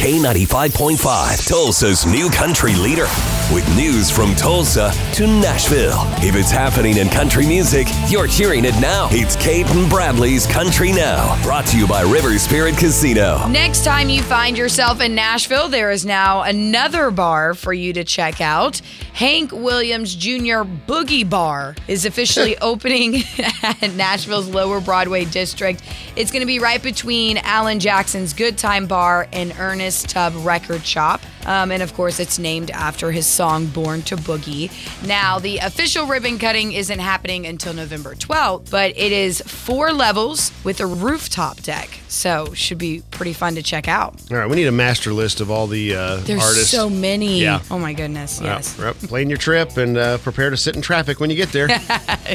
K95.5, Tulsa's new country leader. With news from Tulsa to Nashville. If it's happening in country music, you're hearing it now. It's Cait and Bradley's Country Now, brought to you by River Spirit Casino. Next time you find yourself in Nashville, there is now another bar for you to check out. Hank Williams Jr. Boogie Bar is officially opening at Nashville's Lower Broadway district. It's going to be right between Alan Jackson's Good Time Bar and Ernest Tubb Record Shop. Um, and of course, it's named after his song Born to Boogie. Now, the official ribbon cutting isn't happening until November 12th, but it is four levels with a rooftop deck. So, should be pretty fun to check out. All right, we need a master list of all the uh, There's artists. so many. Yeah. Oh my goodness. Yes. yep, plan your trip and uh, prepare to sit in traffic when you get there.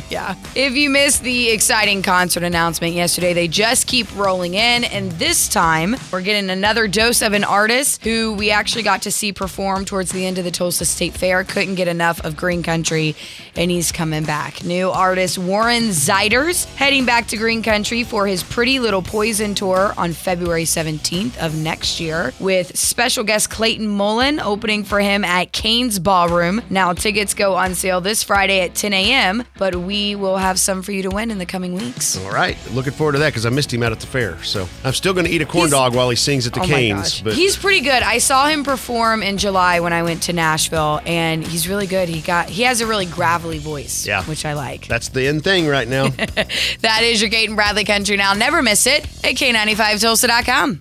Yeah. If you missed the exciting concert announcement yesterday, they just keep rolling in. And this time, we're getting another dose of an artist who we actually got to see perform towards the end of the Tulsa State Fair. Couldn't get enough of Green Country, and he's coming back. New artist Warren Zeiders heading back to Green Country for his Pretty Little Poison tour on February 17th of next year, with special guest Clayton Mullen opening for him at Cain's Ballroom. Now, tickets go on sale this Friday at 10 a.m., but we will have some for you to win in the coming weeks. all right, looking forward to that because I missed him out at the fair. So I'm still going to eat a corn He's- dog while he sings at the Oh my Cain's. gosh. But He's pretty good. I saw him perform in July when I went to Nashville, and he's really good. He got he has a really gravelly voice, Yeah. which I like. that's the end thing right now. That is your Cait and Bradley Country Now. Never miss it at K95Tulsa.com.